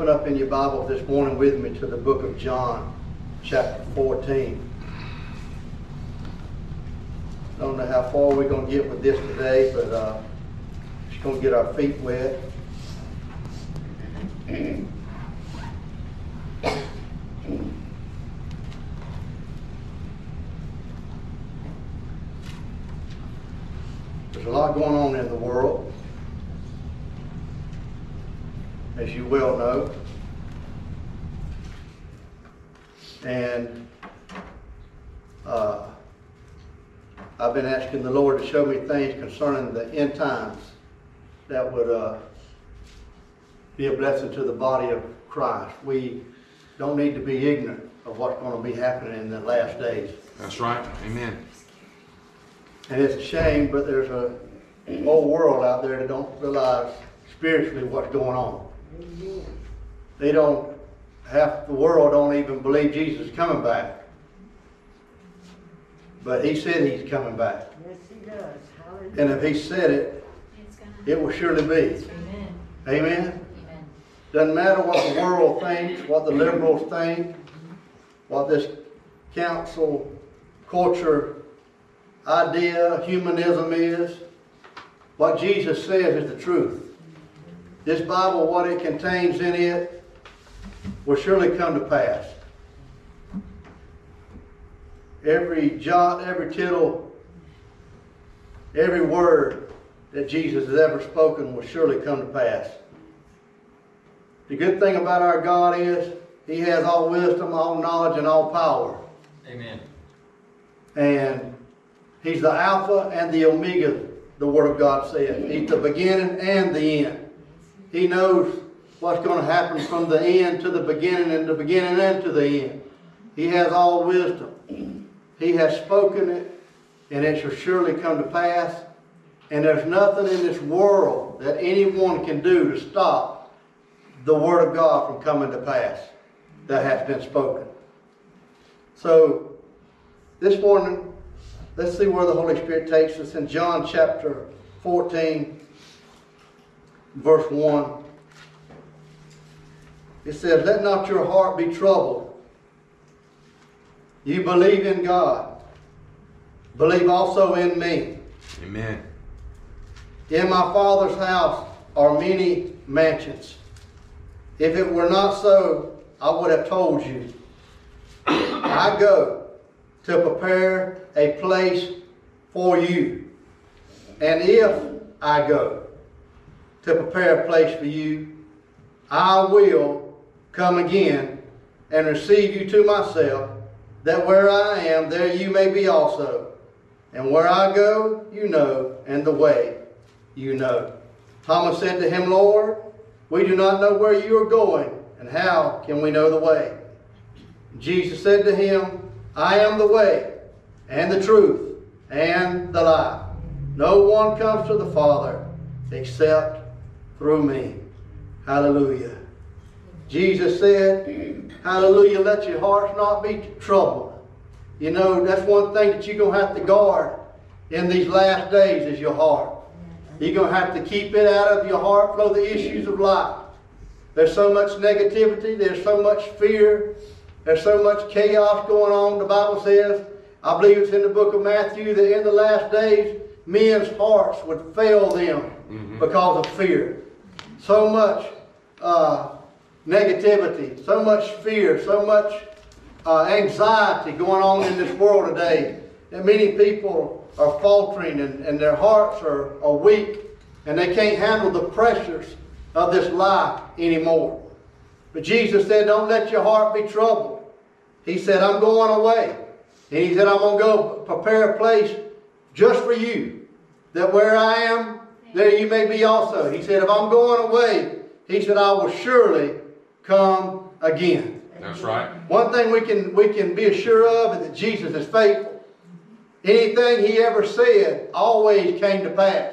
open up in your Bible this morning with me to the book of John, chapter 14. I don't know how far we're going to get with this today, but uh, just going to get our feet wet. There's a lot going on in the world, as you well know. And uh, I've been asking the Lord to show me things concerning the end times that would uh, be a blessing to the body of Christ. We don't need to be ignorant of what's going to be happening in the last days. That's right. Amen. And it's a shame, but there's a whole world out there that don't realize spiritually what's going on. They don't, half the world don't even believe Jesus is coming back. But he said he's coming back. Yes, he does. Hallelujah. And if he said it, it will surely be. Amen. Amen? Amen. Doesn't matter what the world thinks, what the liberals think, what this cancel culture idea, humanism is. What Jesus says is the truth. This Bible, what it contains in it, will surely come to pass. Every jot, every tittle, every word that Jesus has ever spoken will surely come to pass. The good thing about our God is He has all wisdom, all knowledge, and all power. Amen. And He's the Alpha and the Omega, the Word of God says. He's the beginning and the end. He knows what's going to happen from the end to the beginning and the beginning and to the end. He has all wisdom. He has spoken it, and it shall surely come to pass. And there's nothing in this world that anyone can do to stop the Word of God from coming to pass that has been spoken. So, this morning, let's see where the Holy Spirit takes us in John chapter 14, verse 1. It says, Let not your heart be troubled. You believe in God. Believe also in me. Amen. In my Father's house are many mansions. If it were not so, I would have told you. I go to prepare a place for you. And if I go to prepare a place for you, I will come again and receive you to myself, that where I am, there you may be also. And where I go, you know, and the way you know. Thomas said to him, Lord, we do not know where you are going, and how can we know the way? Jesus said to him, I am the way, and the truth, and the life. No one comes to the Father except through me. Hallelujah. Jesus said, Hallelujah, let your hearts not be troubled. You know, that's one thing that you're going to have to guard in these last days is your heart. You're going to have to keep it out of your heart flow the issues of life. There's so much negativity, there's so much fear, there's so much chaos going on. The Bible says, I believe it's in the book of Matthew, that in the last days, men's hearts would fail them mm-hmm. because of fear. So much uh, negativity, so much fear, so much uh, anxiety going on in this world today that many people are faltering and, and their hearts are, are weak and they can't handle the pressures of this life anymore. But Jesus said, Don't let your heart be troubled. He said, I'm going away. And he said, I'm going to go prepare a place just for you, that where I am, there you may be also. He said, If I'm going away, he said, I will surely come again. That's right. One thing we can we can be assured of is that Jesus is faithful. Anything he ever said always came to pass.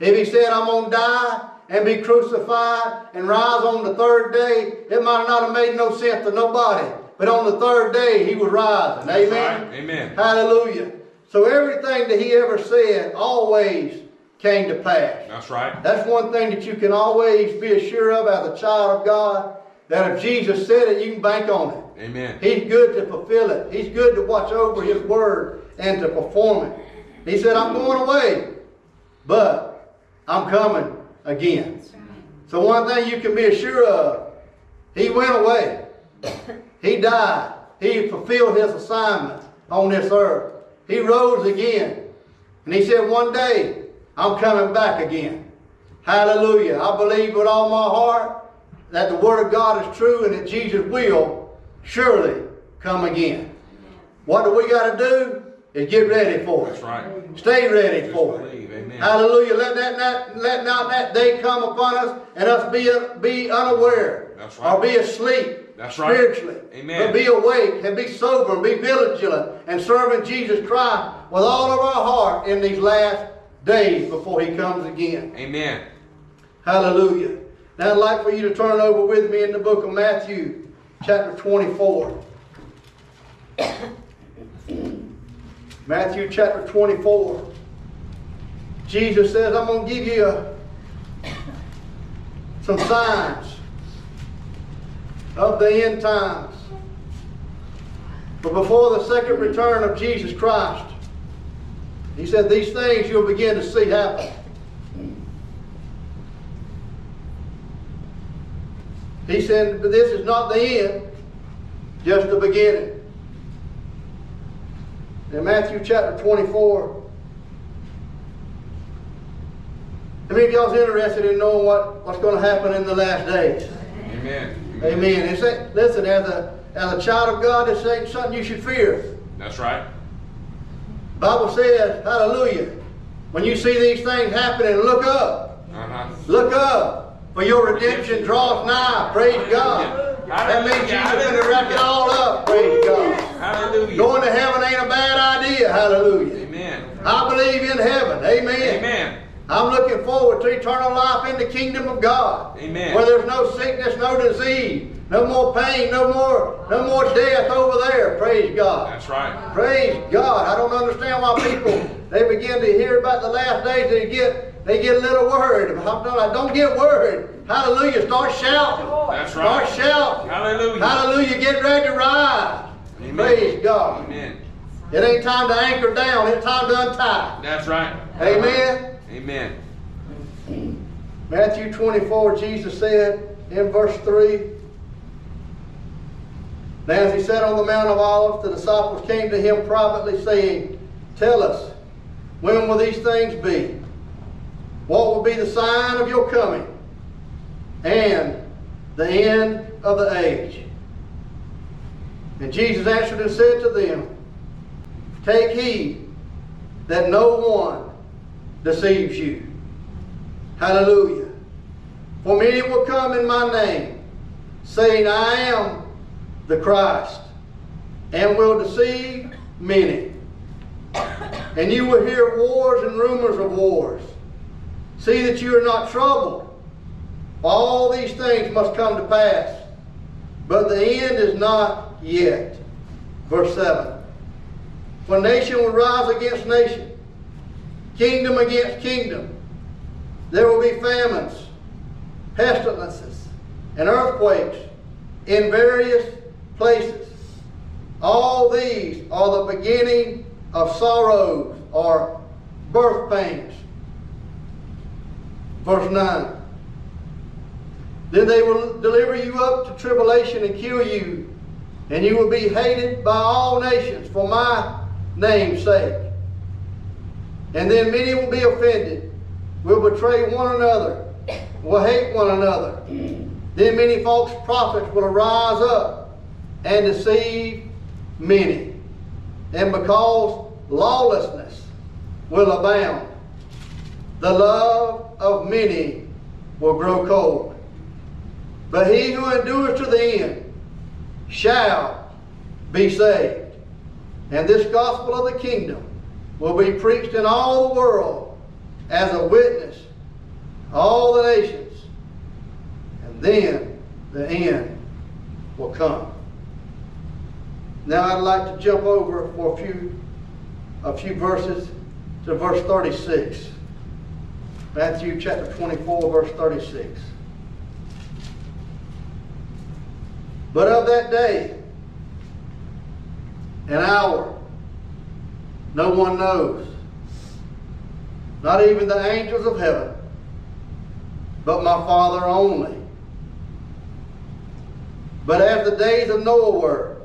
Right. If he said, I'm going to die and be crucified and rise on the third day, it might not have made no sense to nobody. But on the third day, he was rising. That's Amen. right. Amen. Hallelujah. So everything that he ever said always came to pass. That's right. That's one thing that you can always be assured of as a child of God that if Jesus said it, you can bank on it. Amen. He's good to fulfill it. He's good to watch over His word and to perform it. He said, I'm going away, but I'm coming again. So one thing you can be assured of, He went away. He died. He fulfilled His assignment on this earth. He rose again. And He said, one day, I'm coming back again. Hallelujah. I believe with all my heart that the Word of God is true and that Jesus will surely come again. What do we got to do? Is get ready for That's it. right. Stay ready Just for it. Amen. Hallelujah. Let that, that let not that day come upon us and us be be unaware That's right. or be asleep That's right. spiritually. Amen. But be awake and be sober and be vigilant and serving Jesus Christ with all of our heart in these last days before he comes again. Amen. Hallelujah. Now I'd like for you to turn over with me in the book of Matthew, chapter 24. Matthew chapter 24. Jesus says, I'm going to give you a, some signs of the end times. But before the second return of Jesus Christ, he said, these things you'll begin to see happen. He said, but this is not the end, just the beginning. In Matthew chapter 24, how many of y'all's interested in knowing what, what's going to happen in the last days? Amen. Amen. It's, a- listen, as a, as a child of God, this ain't something you should fear. That's right. Bible says, hallelujah, when you see these things happening, look up. Uh-huh. Look up, for your redemption draws nigh. Praise God. That means Jesus going to wrap it all up. Praise God. Hallelujah. Going to heaven ain't a bad idea. Hallelujah. Amen. I believe in heaven. Amen. Amen. I'm looking forward to eternal life in the kingdom of God. Amen. Where there's no sickness, no disease, no more pain, no more, no more death over there. Praise God. That's right. Praise God. I don't understand why people they begin to hear about the last days. They get they get a little worried. I'm not like, don't get worried. Hallelujah. Start shouting. That's right. Start shouting. Hallelujah. Hallelujah. Get ready to rise. Amen. Praise God. Amen. It ain't time to anchor down. It's time to untie. That's right. Amen. Amen. Matthew 24, Jesus said in verse 3 Now, as he sat on the Mount of Olives, the disciples came to him privately, saying, Tell us, when will these things be? What will be the sign of your coming and the end of the age? And Jesus answered and said to them, Take heed that no one deceives you. Hallelujah. For many will come in my name, saying, I am the Christ, and will deceive many. And you will hear wars and rumors of wars. See that you are not troubled. All these things must come to pass, but the end is not yet. Verse 7. For nation will rise against nation, kingdom against kingdom. There will be famines, pestilences, and earthquakes in various places. All these are the beginning of sorrows or birth pains. Verse 9. Then they will deliver you up to tribulation and kill you, and you will be hated by all nations for my name's sake. And then many will be offended, will betray one another, will hate one another. Then many false prophets will arise up and deceive many. And because lawlessness will abound, the love of many will grow cold. But he who endures to the end shall be saved. And this gospel of the kingdom will be preached in all the world as a witness, all the nations, and then the end will come. Now I'd like to jump over for a few, a few verses to verse 36. Matthew chapter 24, verse 36. But of that day, an hour, no one knows. Not even the angels of heaven, but my Father only. But as the days of Noah were,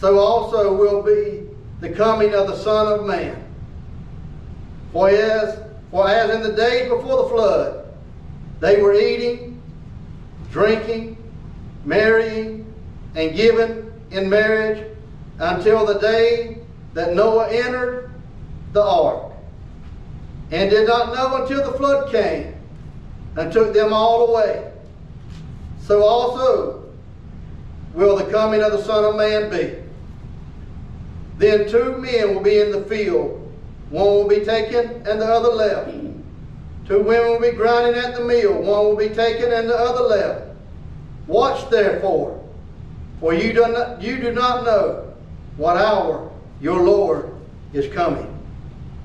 so also will be the coming of the Son of Man. For as, for as in the days before the flood, they were eating, drinking, marrying, and giving in marriage until the day that Noah entered the ark, and did not know until the flood came and took them all away. So also will the coming of the Son of Man be. Then two men will be in the field, one will be taken and the other left. Two women will be grinding at the mill, one will be taken and the other left. Watch therefore, for you do not, you do not know what hour your Lord is coming.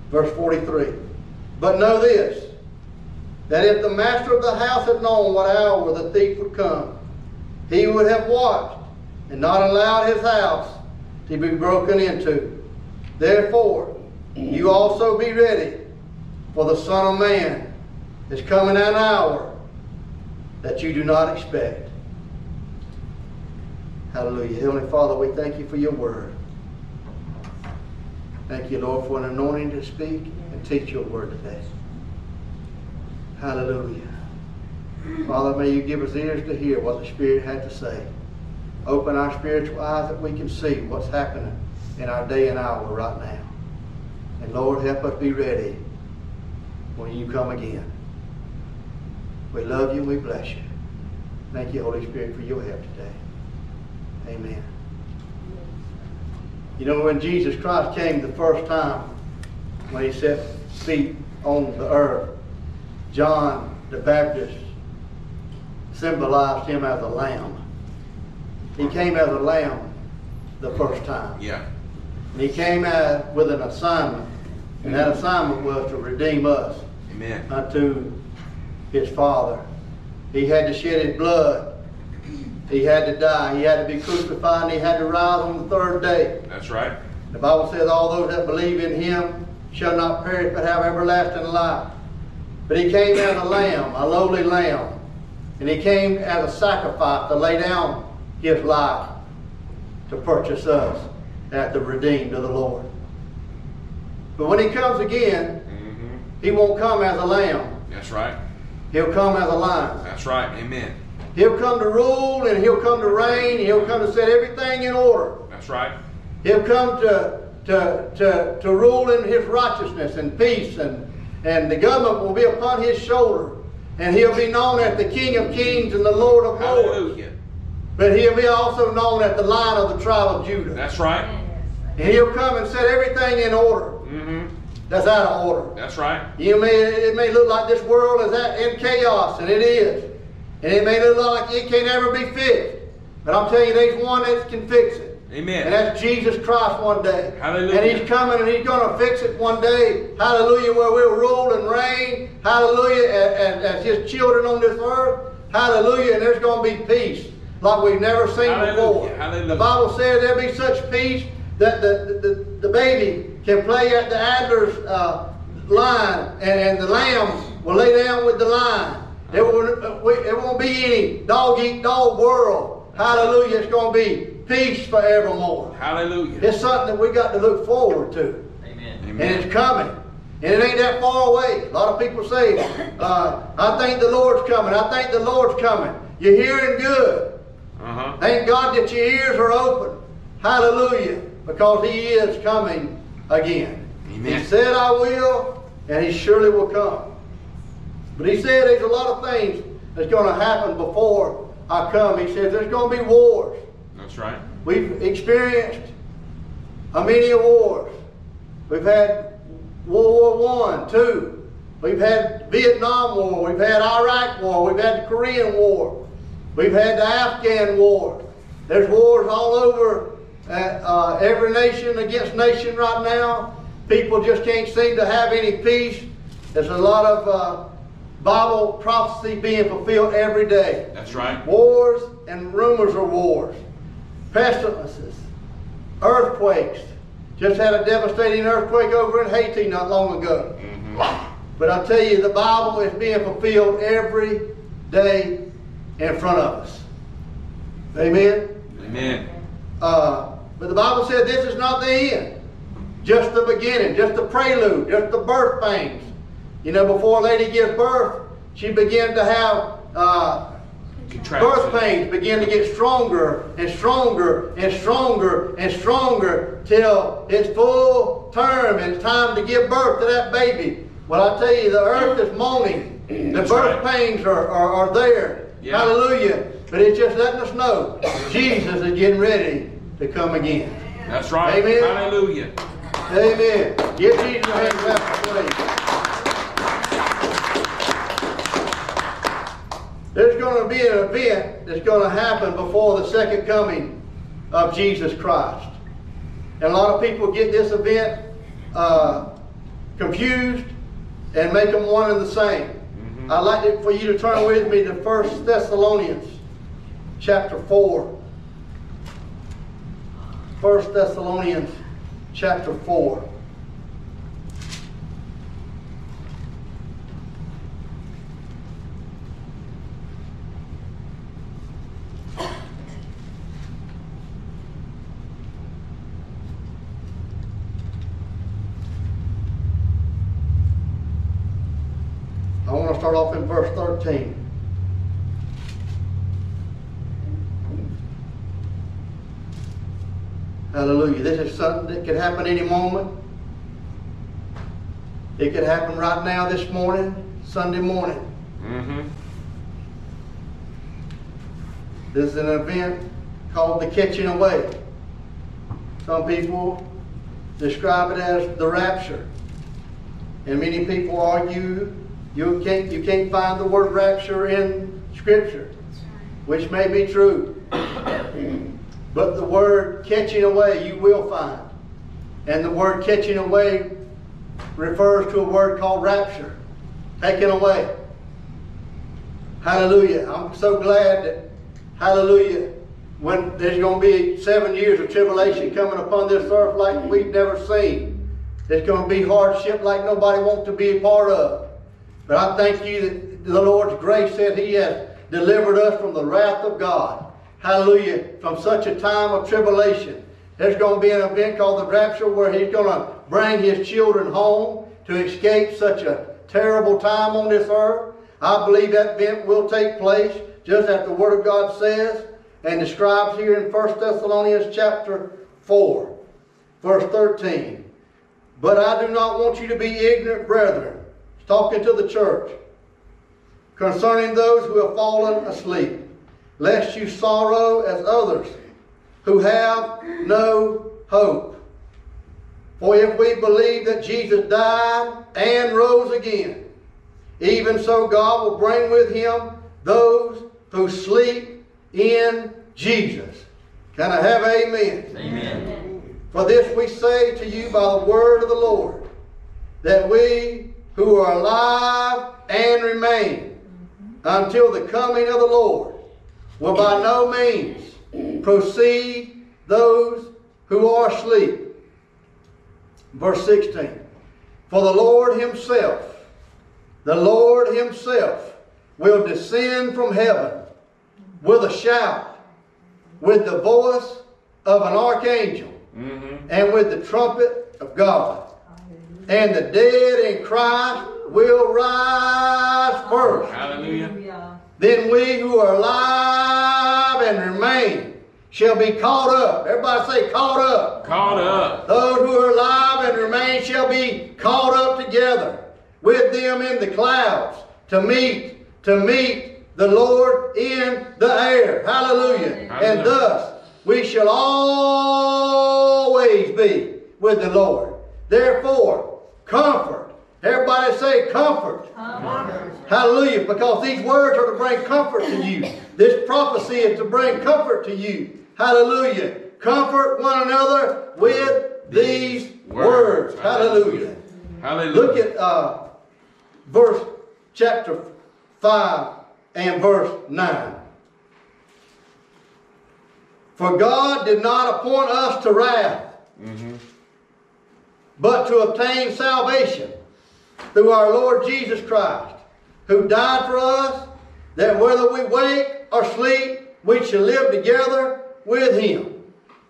Verse 43. But know this, that if the master of the house had known what hour the thief would come, he would have watched and not allowed his house be broken into. Therefore, you also be ready, for the Son of Man is coming at an hour that you do not expect. Hallelujah. Heavenly Father, we thank you for your word. Thank you, Lord, for an anointing to speak and teach your word today. Hallelujah. Father, may you give us ears to hear what the Spirit had to say. Open our spiritual eyes that we can see what's happening in our day and hour right now. And Lord, help us be ready when you come again. We love you and we bless you. Thank you, Holy Spirit, for your help today. Amen. You know, when Jesus Christ came the first time, when he set feet on the earth, John the Baptist symbolized him as a lamb. He came as a lamb the first time. Yeah. And he came out with an assignment, and that assignment was to redeem us Amen. unto his Father. He had to shed his blood. He had to die. He had to be crucified, and he had to rise on the third day. That's right. The Bible says, All those that believe in him shall not perish but have everlasting life. But he came as a lamb, a lowly lamb. And he came as a sacrifice to lay down his life to purchase us at the redeemed of the Lord. But when he comes again, hmm he won't come as a lamb. That's right. He'll come as a lion. That's right. Amen. He'll come to rule and he'll come to reign. and He'll come to set everything in order. That's right. He'll come to, to, to, to rule in his righteousness and peace, and, and the government will be upon his shoulder. And he'll be known as the King of Kings and the Lord of Lords. Hallelujah. But he'll be also known as the Lion of the tribe of Judah. That's right. And he'll come and set everything in order hmm that's out of order. That's right. You may, it may look like this world is at, in chaos, and it is. And it may look like it can't ever be fixed. But I'm telling you, there's one that can fix it. Amen. And that's Jesus Christ one day. Hallelujah. And He's coming and He's going to fix it one day. Hallelujah, where we'll rule and reign. Hallelujah, as, as His children on this earth. Hallelujah, and there's going to be peace like we've never seen Hallelujah. before. Hallelujah. The Bible says there'll be such peace that the, the, the, the baby can play at the adler's uh, line and, and the lamb will lay down with the lion. There won't, uh, we- there won't be any dog eat dog world. Hallelujah. It's going to be peace forevermore. Hallelujah. It's something that we got to look forward to. Amen. And it's coming. And it ain't that far away. A lot of people say, uh, I think the Lord's coming. I think the Lord's coming. You're hearing good. Uh-huh. Thank God that your ears are open. Hallelujah. Because He is coming again. Amen. He said, I will, and He surely will come. But He said there's a lot of things that's going to happen before I come. He said there's going to be wars. That's right. We've experienced a many wars. We've had World War One, two. We've had Vietnam War. We've had Iraq War. We've had the Korean War. We've had the Afghan War. There's wars all over uh, uh, every nation against nation right now. People just can't seem to have any peace. There's a lot of uh, Bible prophecy being fulfilled every day That's right. wars and rumors rumors of wars, pestilences, earthquakes. Just had a devastating earthquake over in Haiti not long ago. But I tell you, the Bible is being fulfilled every day in front of us. Amen. Amen. Uh, but the Bible said this is not the end, just the beginning, just the prelude, just the birth pains. You know, before a lady gives birth, she begins to have uh, birth pains begin to get stronger and stronger and stronger and stronger till it's full term and it's time to give birth to that baby. Well, I tell you, the earth is moaning. The That's birth right. pains are, are, are there. Yeah. Hallelujah. But it's just letting us know Jesus is getting ready to come again. That's right. Amen. Hallelujah. Amen. Give Jesus a hand clap, please. There's going to be an event that's going to happen before the second coming of Jesus Christ. And a lot of people get this event uh, confused and make them one and the same. I'd like it for you to turn with me to 1 Thessalonians chapter 4. 1 Thessalonians chapter 4. 14. Hallelujah. This is something that could happen any moment. It could happen right now this morning, Sunday morning. Mm-hmm. This is an event called the catching away. Some people describe it as the rapture. And many people argue you can't, you can't find the word rapture in Scripture, which may be true. but the word catching away you will find. And the word catching away refers to a word called rapture, taken away. Hallelujah. I'm so glad that, hallelujah, when there's going to be seven years of tribulation coming upon this earth like we've never seen. There's going to be hardship like nobody wants to be a part of. But I thank you that the Lord's grace said He has delivered us from the wrath of God. Hallelujah. From such a time of tribulation. There's going to be an event called the rapture where He's going to bring His children home to escape such a terrible time on this earth. I believe that event will take place just as the Word of God says and describes here in 1 Thessalonians chapter 4, verse 13. But I do not want you to be ignorant, brethren, talking to the church, concerning those who have fallen asleep, lest you sorrow as others who have no hope. For if we believe that Jesus died and rose again, even so God will bring with him those who sleep in Jesus. Can I have amen? Amen. For this we say to you by the word of the Lord, that we who are alive and remain until the coming of the Lord will by no means proceed those who are asleep. Verse 16. For the Lord himself, the Lord himself will descend from heaven with a shout, with the voice of an archangel, Mm-hmm. and with the trumpet of God. And the dead in Christ will rise first. Hallelujah. Then we who are alive and remain shall be caught up. Everybody say, caught up. Caught up. Those who are alive and remain shall be caught up together with them in the clouds to meet, to meet the Lord in the air. Hallelujah. And thus we shall always be with the Lord. Therefore, comfort. Everybody say comfort. Hallelujah. Because these words are to bring comfort to you. This prophecy is to bring comfort to you. Hallelujah. Comfort one another with these words. Words. Hallelujah. Hallelujah. Look at uh, verse chapter 5 and verse 9. For God did not appoint us to wrath, but to obtain salvation through our Lord Jesus Christ, who died for us, that whether we wake or sleep, we shall live together with him.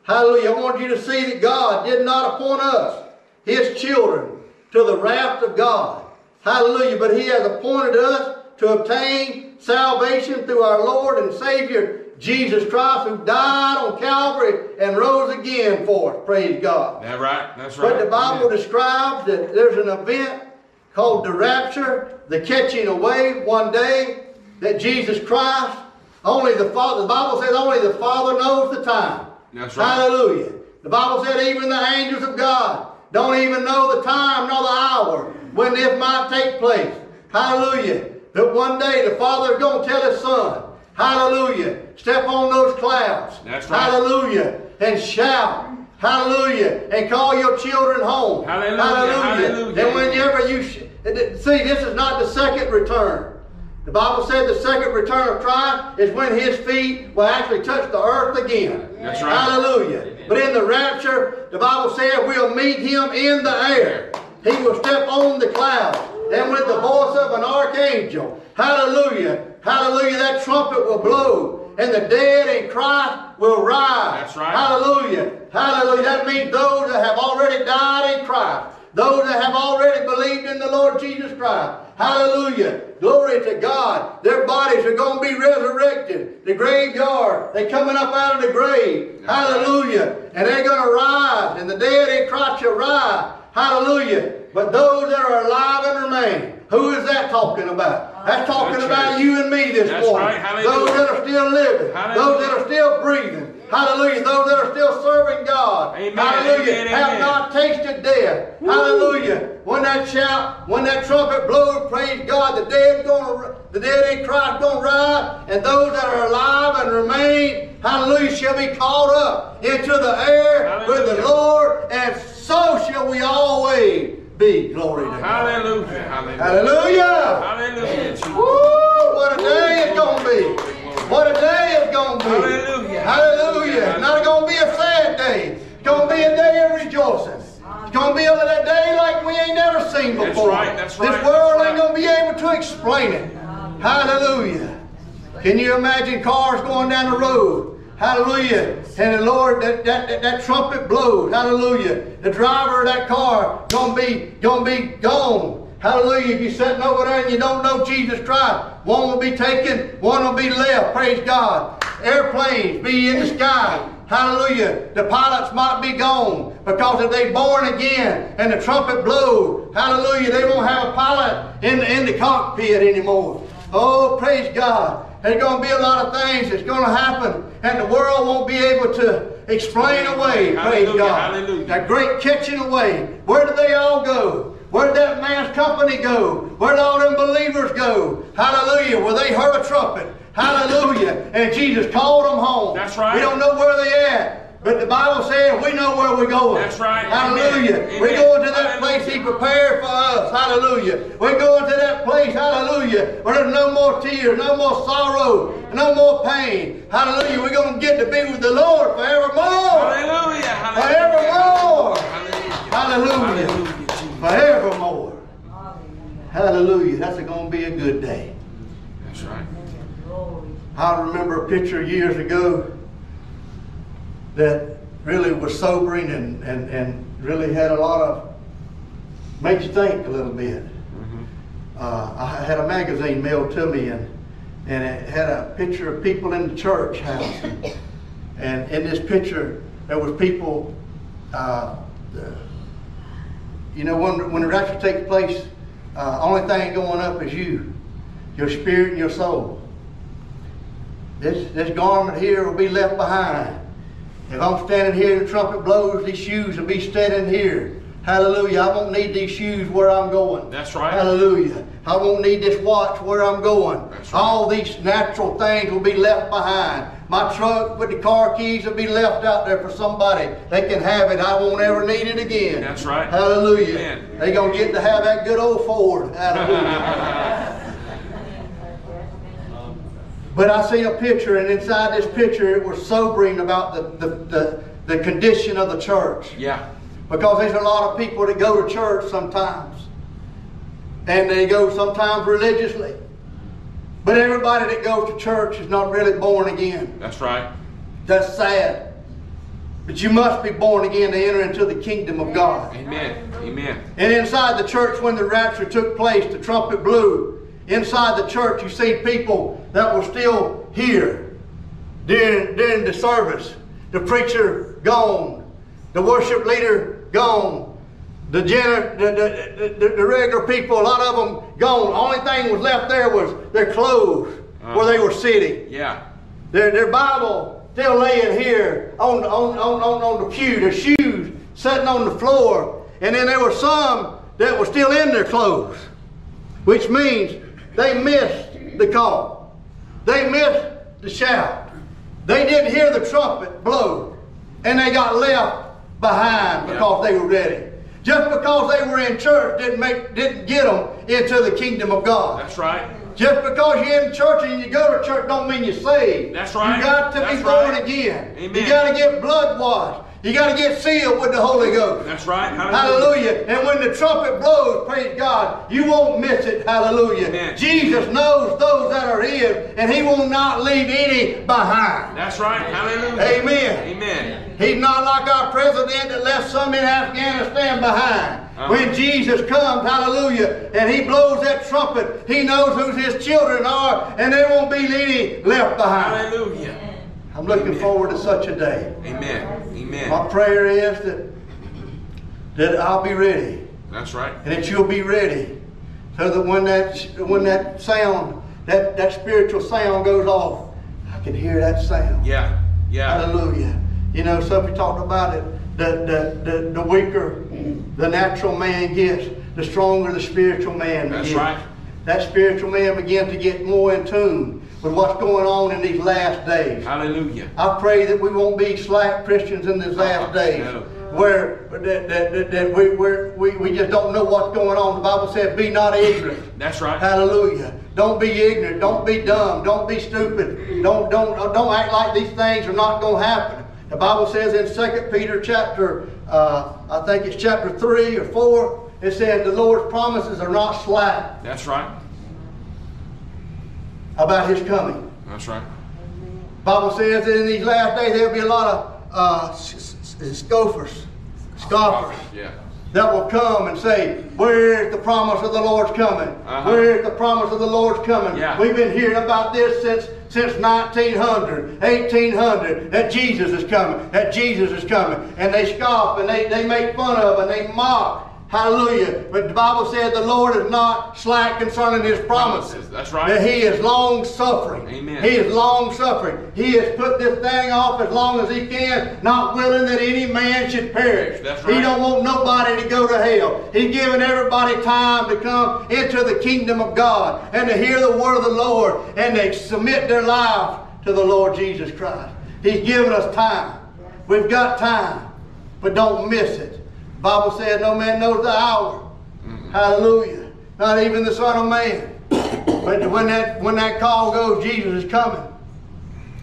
Hallelujah. I want you to see that God did not appoint us, his children, to the wrath of God. Hallelujah. But he has appointed us to obtain salvation through our Lord and Savior Jesus Christ, who died on Calvary and rose again for us. Praise God. That's right? That's right. But the Bible Amen. describes that there's an event called the rapture, the catching away one day that Jesus Christ, only the Father, the Bible says only the Father knows the time. That's right. Hallelujah. The Bible said even the angels of God don't even know the time nor the hour when this might take place. Hallelujah. That one day the Father is going to tell his Son, Hallelujah. Step on those clouds. That's right. Hallelujah. And shout. Hallelujah. And call your children home. Hallelujah. Hallelujah. Hallelujah. And whenever you sh- see, this is not the second return. The Bible said the second return of Christ is when his feet will actually touch the earth again. That's right. Hallelujah. But in the rapture, the Bible said we'll meet him in the air. He will step on the clouds. And with the voice of an archangel, hallelujah, hallelujah, that trumpet will blow. And the dead in Christ will rise. That's right. Hallelujah. Hallelujah. That means those that have already died in Christ. Those that have already believed in the Lord Jesus Christ. Hallelujah. Glory to God. Their bodies are going to be resurrected. The graveyard. They're coming up out of the grave. Hallelujah. And they're going to rise. And the dead in Christ shall rise. Hallelujah. But those that are alive and remain, who is that talking about? That's talking That's about right. you and me this That's morning. right. Those that are still living. Hallelujah. Those that are still breathing. Hallelujah. Those that are still serving God. Amen. Hallelujah. Amen. Have not tasted death. Hallelujah. When that shout, when that trumpet blows, praise God, the dead gonna the dead in Christ gonna rise, and those that are alive and remain, hallelujah, shall be caught up into the air with the Lord, and so shall we always be. Glory to God. Hallelujah. Hallelujah. Hallelujah. Hallelujah. Woo! What a day it's gonna be. What a day it's gonna be. Hallelujah. Hallelujah. It's not gonna be a sad day. It's gonna be a day of rejoicing. It's gonna be a day like we ain't never seen before. That's right, that's right, This world that's ain't gonna be able to explain it. Hallelujah. Can you imagine cars going down the road? Hallelujah. And the Lord, that, that, that, that trumpet blows. Hallelujah. The driver of that car gonna be gonna be gone. Hallelujah. If you're sitting over there and you don't know Jesus Christ, one will be taken, one will be left. Praise God. Airplanes be in the sky. Hallelujah. The pilots might be gone because if they're born again and the trumpet blows, hallelujah, they won't have a pilot in the, in the cockpit anymore. Oh, praise God. There's going to be a lot of things that's going to happen, and the world won't be able to explain away. Praise God. hallelujah. That great catching away. Where did they all go? Where did that man's company go? Where did all them believers go? Hallelujah. Well, they heard a trumpet. Hallelujah. And Jesus called them home. That's right. We don't know where they at. But the Bible says we know where we're going. That's right. Hallelujah. Amen. We're going to that Hallelujah. place He prepared for us. Hallelujah. We're going to that place. Hallelujah. Where there's no more tears, no more sorrow, no more pain. Hallelujah. We're going to get to be with the Lord forevermore. Hallelujah. Forevermore. Hallelujah. Hallelujah. Hallelujah. Jesus. Forevermore. Hallelujah. That's going to be a good day. That's right. I remember a picture years ago that really was sobering and, and, and really had a lot of, made you think a little bit. Uh, I had a magazine mailed to me and, and it had a picture of people in the church house. And in this picture, there was people, uh, you know, when, when the rapture takes place, uh, only thing going up is you, your spirit and your soul. This, this garment here will be left behind. If I'm standing here and the trumpet blows, these shoes will be standing here. Hallelujah. I won't need these shoes where I'm going. That's right. Hallelujah. I won't need this watch where I'm going. That's right. All these natural things will be left behind. My truck with the car keys will be left out there for somebody. They can have it. I won't ever need it again. That's right. Hallelujah. Amen. They're going to get to have that good old Ford. Hallelujah. But I see a picture, and inside this picture, it was sobering about the, the, the, the condition of the church. Yeah. Because there's a lot of people that go to church sometimes. And they go sometimes religiously. But everybody that goes to church is not really born again. That's right. That's sad. But you must be born again to enter into the kingdom of God. Amen. Amen. And inside the church, when the rapture took place, the trumpet blew. Inside the church, you see people that were still here during, during the service. The preacher gone, the worship leader gone, the, gener- the, the, the, the regular people, a lot of them gone. Only thing was left there was their clothes uh-huh. where they were sitting. Yeah. Their, their Bible still laying here on, on, on, on, on the pew, their shoes sitting on the floor. And then there were some that were still in their clothes, which means they missed the call. They missed the shout. They didn't hear the trumpet blow. And they got left behind because they were ready. Just because they were in church didn't make didn't get them into the kingdom of God. That's right. Just because you're in church and you go to church don't mean you're saved. That's right. You got to That's be born right. again. Amen. You got to get blood washed. You got to get sealed with the Holy Ghost. That's right. Hallelujah. And when the trumpet blows, praise God, you won't miss it. Hallelujah. Amen. Jesus knows those that are his, and he will not leave any behind. That's right. Hallelujah. Amen. Amen. He's not like our president that left some in Afghanistan behind. Uh-huh. When Jesus comes, hallelujah, and he blows that trumpet, he knows who his children are, and there won't be any left behind. Hallelujah. I'm looking forward to such a day. Amen. Amen. My prayer is that that I'll be ready, That's right. and that you'll be ready, so that when that when that sound, that that spiritual sound goes off, I can hear that sound. Yeah. Yeah. Hallelujah. You know, somebody talked about it. The, the, the, the weaker the natural man gets, the stronger the spiritual man That's gets. right. That spiritual man begins to get more in tune with what's going on in these last days. Hallelujah. I pray that we won't be slack Christians in these last Uh-uh, days. no. Where that, that, that, we, we're, we, we just don't know what's going on. The Bible says, be not ignorant. That's right. Hallelujah. Don't be ignorant. Don't be dumb. Don't be stupid. Don't don't don't act like these things are not going to happen. The Bible says in 2 Peter chapter, uh, I think it's chapter 3 or 4, it says the Lord's promises are not slack That's right. About his coming. That's right. Bible says that in these last days there'll be a lot of uh, scoffers, scoffers. Yeah. that will come and say, Where's the promise of the Lord's coming? Uh-huh. Where's the promise of the Lord's coming? Yeah. We've been hearing about this since since 1900, 1800, that Jesus is coming, that Jesus is coming. And they scoff and they, they make fun of and they mock. Hallelujah. But the Bible said the Lord is not slack concerning his promises. That's right. That he is long suffering. Amen. He is long suffering. He has put this thing off as long as he can, not willing that any man should perish. That's right. He don't want nobody to go to hell. He's giving everybody time to come into the kingdom of God and to hear the word of the Lord and to submit their life to the Lord Jesus Christ. He's given us time. We've got time, but don't miss it. Bible says no man knows the hour. Hallelujah. Not even the Son of Man. But when that when that call goes, Jesus is coming.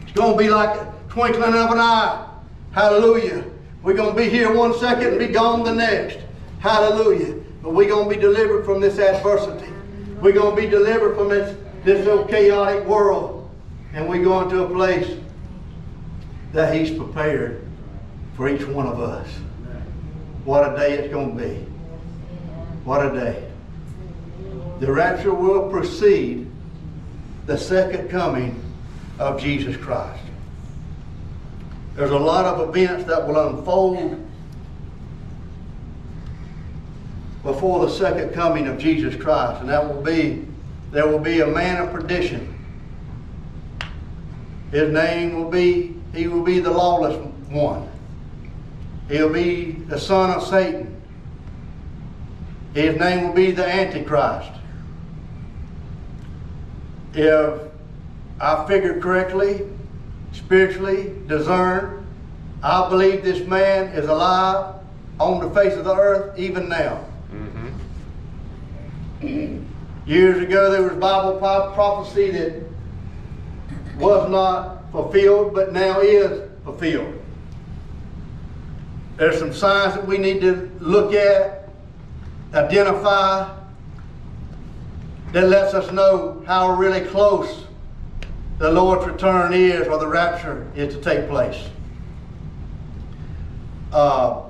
It's going to be like a twinkling of an eye. Hallelujah. We're going to be here one second and be gone the next. Hallelujah. But we're going to be delivered from this adversity. We're going to be delivered from this, this old chaotic world. And we're going to a place that He's prepared for each one of us. What a day it's going to be. What a day. The rapture will precede the second coming of Jesus Christ. There's a lot of events that will unfold before the second coming of Jesus Christ, and that will be there will be a man of perdition. His name will be he will be the lawless one. He'll be the son of Satan. His name will be the Antichrist. If I figured correctly, spiritually discern, I believe this man is alive on the face of the earth even now. Mm-hmm. Years ago, there was Bible prophecy that was not fulfilled, but now is fulfilled. There's some signs that we need to look at, identify, that lets us know how really close the Lord's return is or the rapture is to take place. Uh,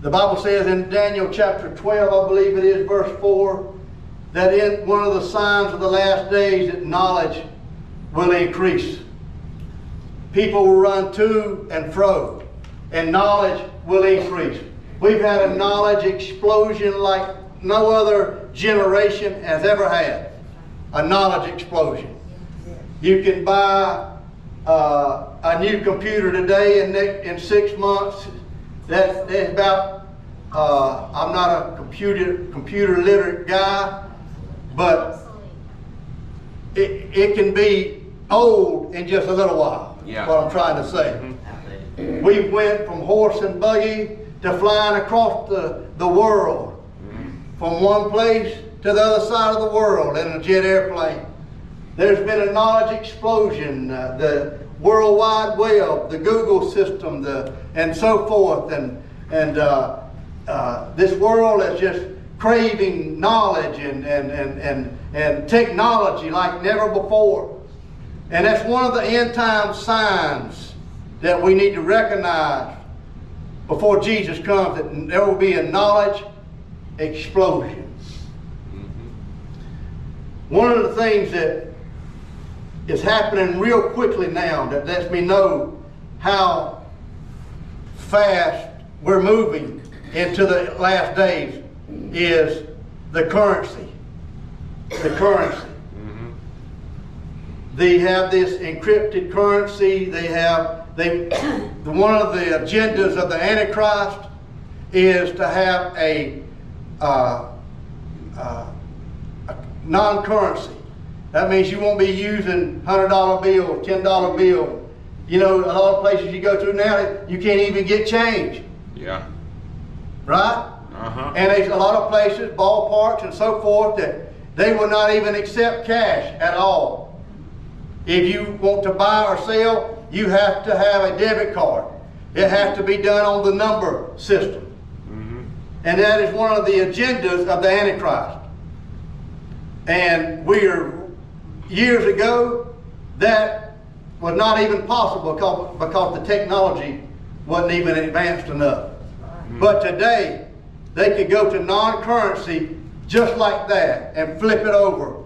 the Bible says in Daniel chapter 12, I believe it is, verse 4, that in one of the signs of the last days that knowledge will increase. People will run to and fro, and knowledge will increase. We've had a knowledge explosion like no other generation has ever had. A knowledge explosion. You can buy uh, a new computer today, and in six months, that, that's about. Uh, I'm not a computer computer literate guy, but it, it can be old in just a little while. Yeah. What I'm trying to say. We went from horse and buggy to flying across the, the world, from one place to the other side of the world in a jet airplane. There's been a knowledge explosion, uh, the World Wide Web, the Google system, the, and so forth. And, and uh, uh, this world is just craving knowledge and, and, and, and, and technology like never before. And that's one of the end time signs that we need to recognize before Jesus comes that there will be a knowledge explosion. Mm-hmm. One of the things that is happening real quickly now that lets me know how fast we're moving into the last days is the currency. The currency. Mm-hmm. They have this encrypted currency. They have they one of the agendas of the Antichrist is to have a, uh, uh, a non-currency. That means you won't be using hundred dollar bill, ten dollar bill. You know, a lot of places you go to now, you can't even get change, Yeah. right? Uh-huh. And there's a lot of places, ballparks and so forth, that they will not even accept cash at all. If you want to buy or sell, you have to have a debit card. It has to be done on the number system. Mm-hmm. And that is one of the agendas of the Antichrist. And we are, years ago, that was not even possible because, because the technology wasn't even advanced enough. But today, they could go to non-currency just like that and flip it over.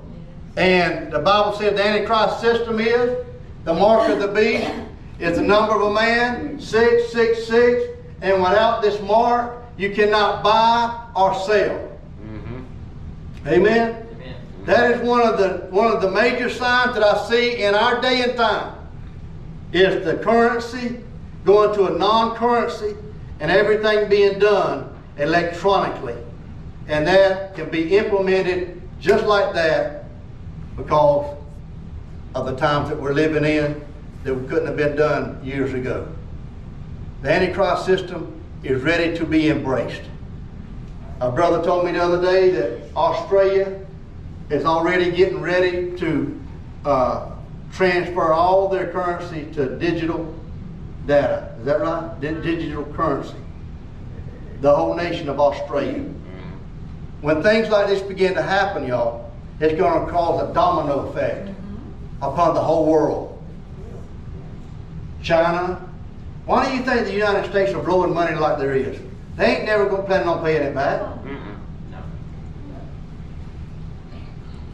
And the Bible said the Antichrist system is the mark of the beast is the number of a man, 666, and without this mark, you cannot buy or sell. Mm-hmm. Amen? That is one of the one of the major signs that I see in our day and time is the currency going to a non-currency and everything being done electronically. And that can be implemented just like that because of the times that we're living in that couldn't have been done years ago. The Antichrist system is ready to be embraced. A brother told me the other day that Australia is already getting ready to uh, transfer all their currency to digital data. Is that right? Di- digital currency. The whole nation of Australia. When things like this begin to happen, y'all, it's going to cause a domino effect upon the whole world. China. Why do you think the United States are blowing money like there is? They ain't never going to plan on paying it back. Mm-mm.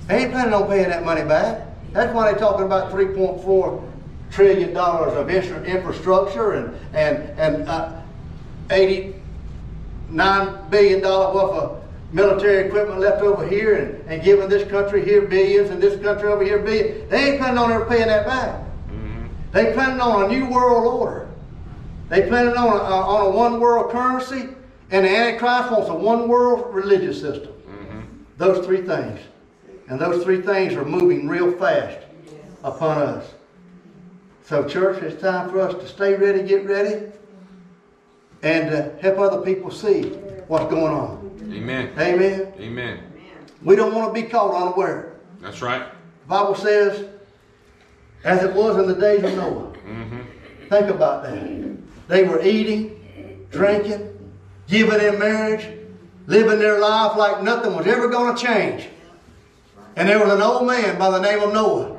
They ain't planning on paying that money back. That's why they're talking about three point four trillion dollars of infrastructure and and and uh, eighty nine billion dollar worth of military equipment left over here and, and giving this country here billions and this country over here billions. They ain't planning on ever paying that back. They planning on a new world order. They planning on a, on a one world currency, and the Antichrist wants a one world religious system. Those three things. And those three things are moving real fast upon us. So, church, it's time for us to stay ready, get ready, and uh, help other people see what's going on. Amen. Amen. Amen. We don't want to be caught unaware. That's right. The Bible says as it was in the days of Noah. Mm-hmm. Think about that. They were eating, drinking, giving in marriage, living their life like nothing was ever going to change. And there was an old man by the name of Noah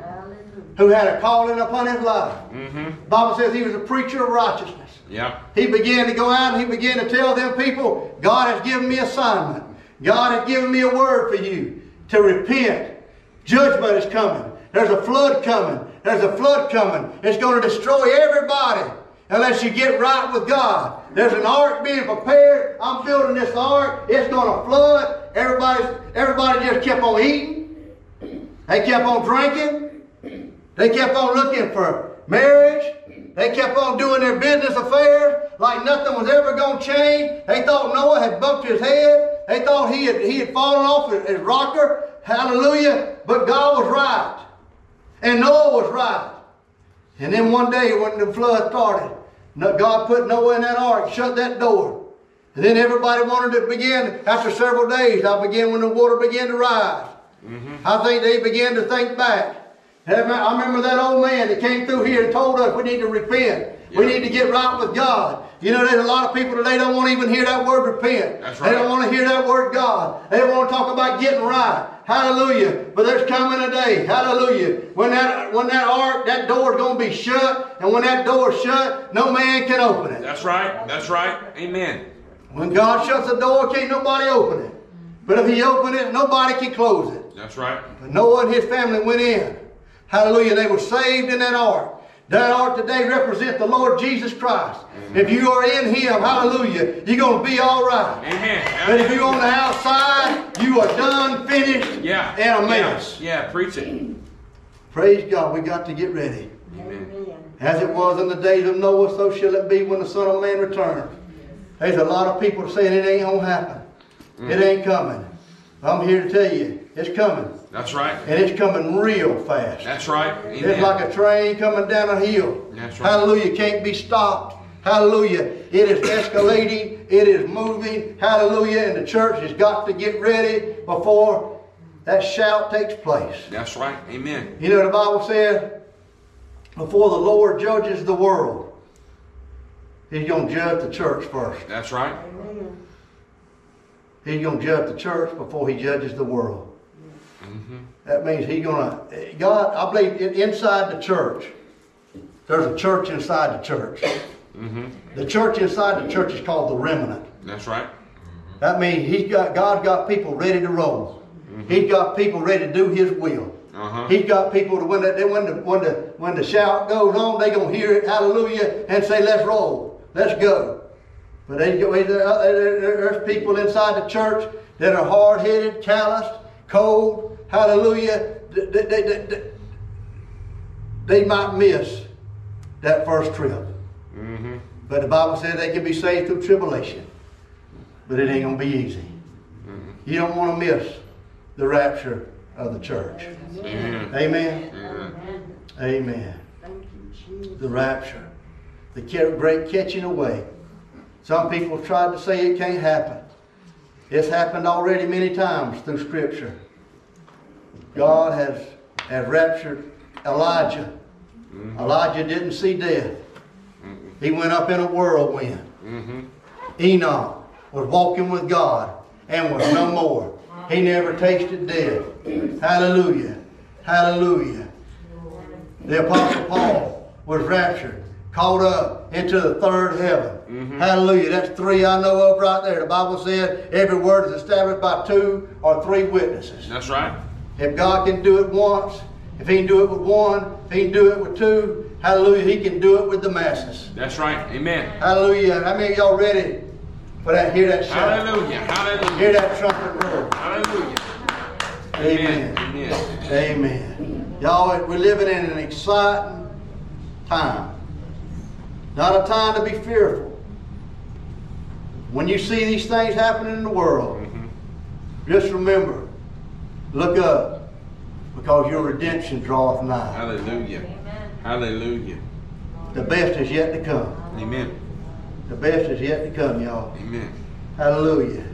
who had a calling upon his life. Mm-hmm. The Bible says he was a preacher of righteousness. Yeah. He began to go out and he began to tell them people, God has given me assignment. God has given me a word for you to repent. Judgment is coming. There's a flood coming. There's a flood coming. It's going to destroy everybody unless you get right with God. There's an ark being prepared. I'm building this ark. It's going to flood. Everybody, everybody just kept on eating. They kept on drinking. They kept on looking for marriage. They kept on doing their business affairs like nothing was ever going to change. They thought Noah had bumped his head. They thought he had, he had fallen off his, his rocker. Hallelujah. But God was right. And Noah was right. And then one day when the flood started, God put Noah in that ark, shut that door. And then everybody wanted to begin, after several days, I began when the water began to rise. Mm-hmm. I think they began to think back. I remember that old man that came through here and told us we need to repent. We need to get right with God. You know, there's a lot of people today don't want to even hear that word repent. That's They don't want to hear that word God. They don't want to talk about getting right. Hallelujah. But there's coming a day, hallelujah, when that when that ark, that door is going to be shut, and when that door is shut, no man can open it. That's right. That's right. Amen. When God shuts the door, can't nobody open it. But if He open it, nobody can close it. That's right. But Noah and his family went in. Hallelujah. They were saved in that ark. That ark today represents the Lord Jesus Christ. If you are in Him, hallelujah, you're going to be all right. Amen. But if you're on the outside, you are done, finished, yeah. and a mess. Yeah. Preach it. Praise God. We got to get ready. Amen. As it was in the days of Noah, so shall it be when the Son of Man returns. There's a lot of people saying it ain't gonna happen. It mm-hmm. ain't coming. I'm here to tell you, it's coming. That's right. And it's coming real fast. That's right. Amen. It's like a train coming down a hill. That's right. Hallelujah. Can't be stopped. Hallelujah. It is escalating. It is moving. Hallelujah. And the church has got to get ready before that shout takes place. That's right. Amen. You know the Bible says, before the Lord judges the world, He's going to judge the church first. That's right. He's going to judge the church before He judges the world. That means He's going to, God, I believe inside the church, there's a church inside the church. Mm-hmm. The church inside the church is called the remnant. That's right. That means He's got, God's got people ready to roll. He's got people ready to do His will. Uh-huh. He's got people to when the, when the when the when the shout goes on, they gonna hear it, hallelujah, and say, "Let's roll, let's go." But they there- there's people inside the church that are hard-headed, calloused, cold, hallelujah. They, they, they, they, they might miss that first trip, Mm-hmm. but the Bible says they can be saved through tribulation. But it ain't gonna be easy. Mm-hmm. You don't want to miss the rapture of the church. Mm-hmm. Amen. Amen. Amen. Amen. The rapture, the great catching away. Some people tried to say it can't happen. It's happened already many times through Scripture. God has, has raptured Elijah. Elijah didn't see death. He went up in a whirlwind. Mm-hmm. Enoch was walking with God and was no more. He never tasted death. Hallelujah. Hallelujah. The Apostle Paul was raptured, caught up into the third heaven. Hallelujah. That's three I know of right there. The Bible said every word is established by two or three witnesses. That's right. If God can do it once, if He can do it with one, if He can do it with two, hallelujah, He can do it with the masses. That's right. Amen. Hallelujah. How many of y'all ready for that? Hear that shout. Hallelujah. Hallelujah. Hear that trumpet roll. Hallelujah. Amen. Amen. Amen. Y'all, we're living in an exciting time. Not a time to be fearful. When you see these things happening in the world, mm-hmm. just remember, look up, because your redemption draweth nigh. Hallelujah. Hallelujah. The best is yet to come. Amen. The best is yet to come, y'all. Amen. Hallelujah.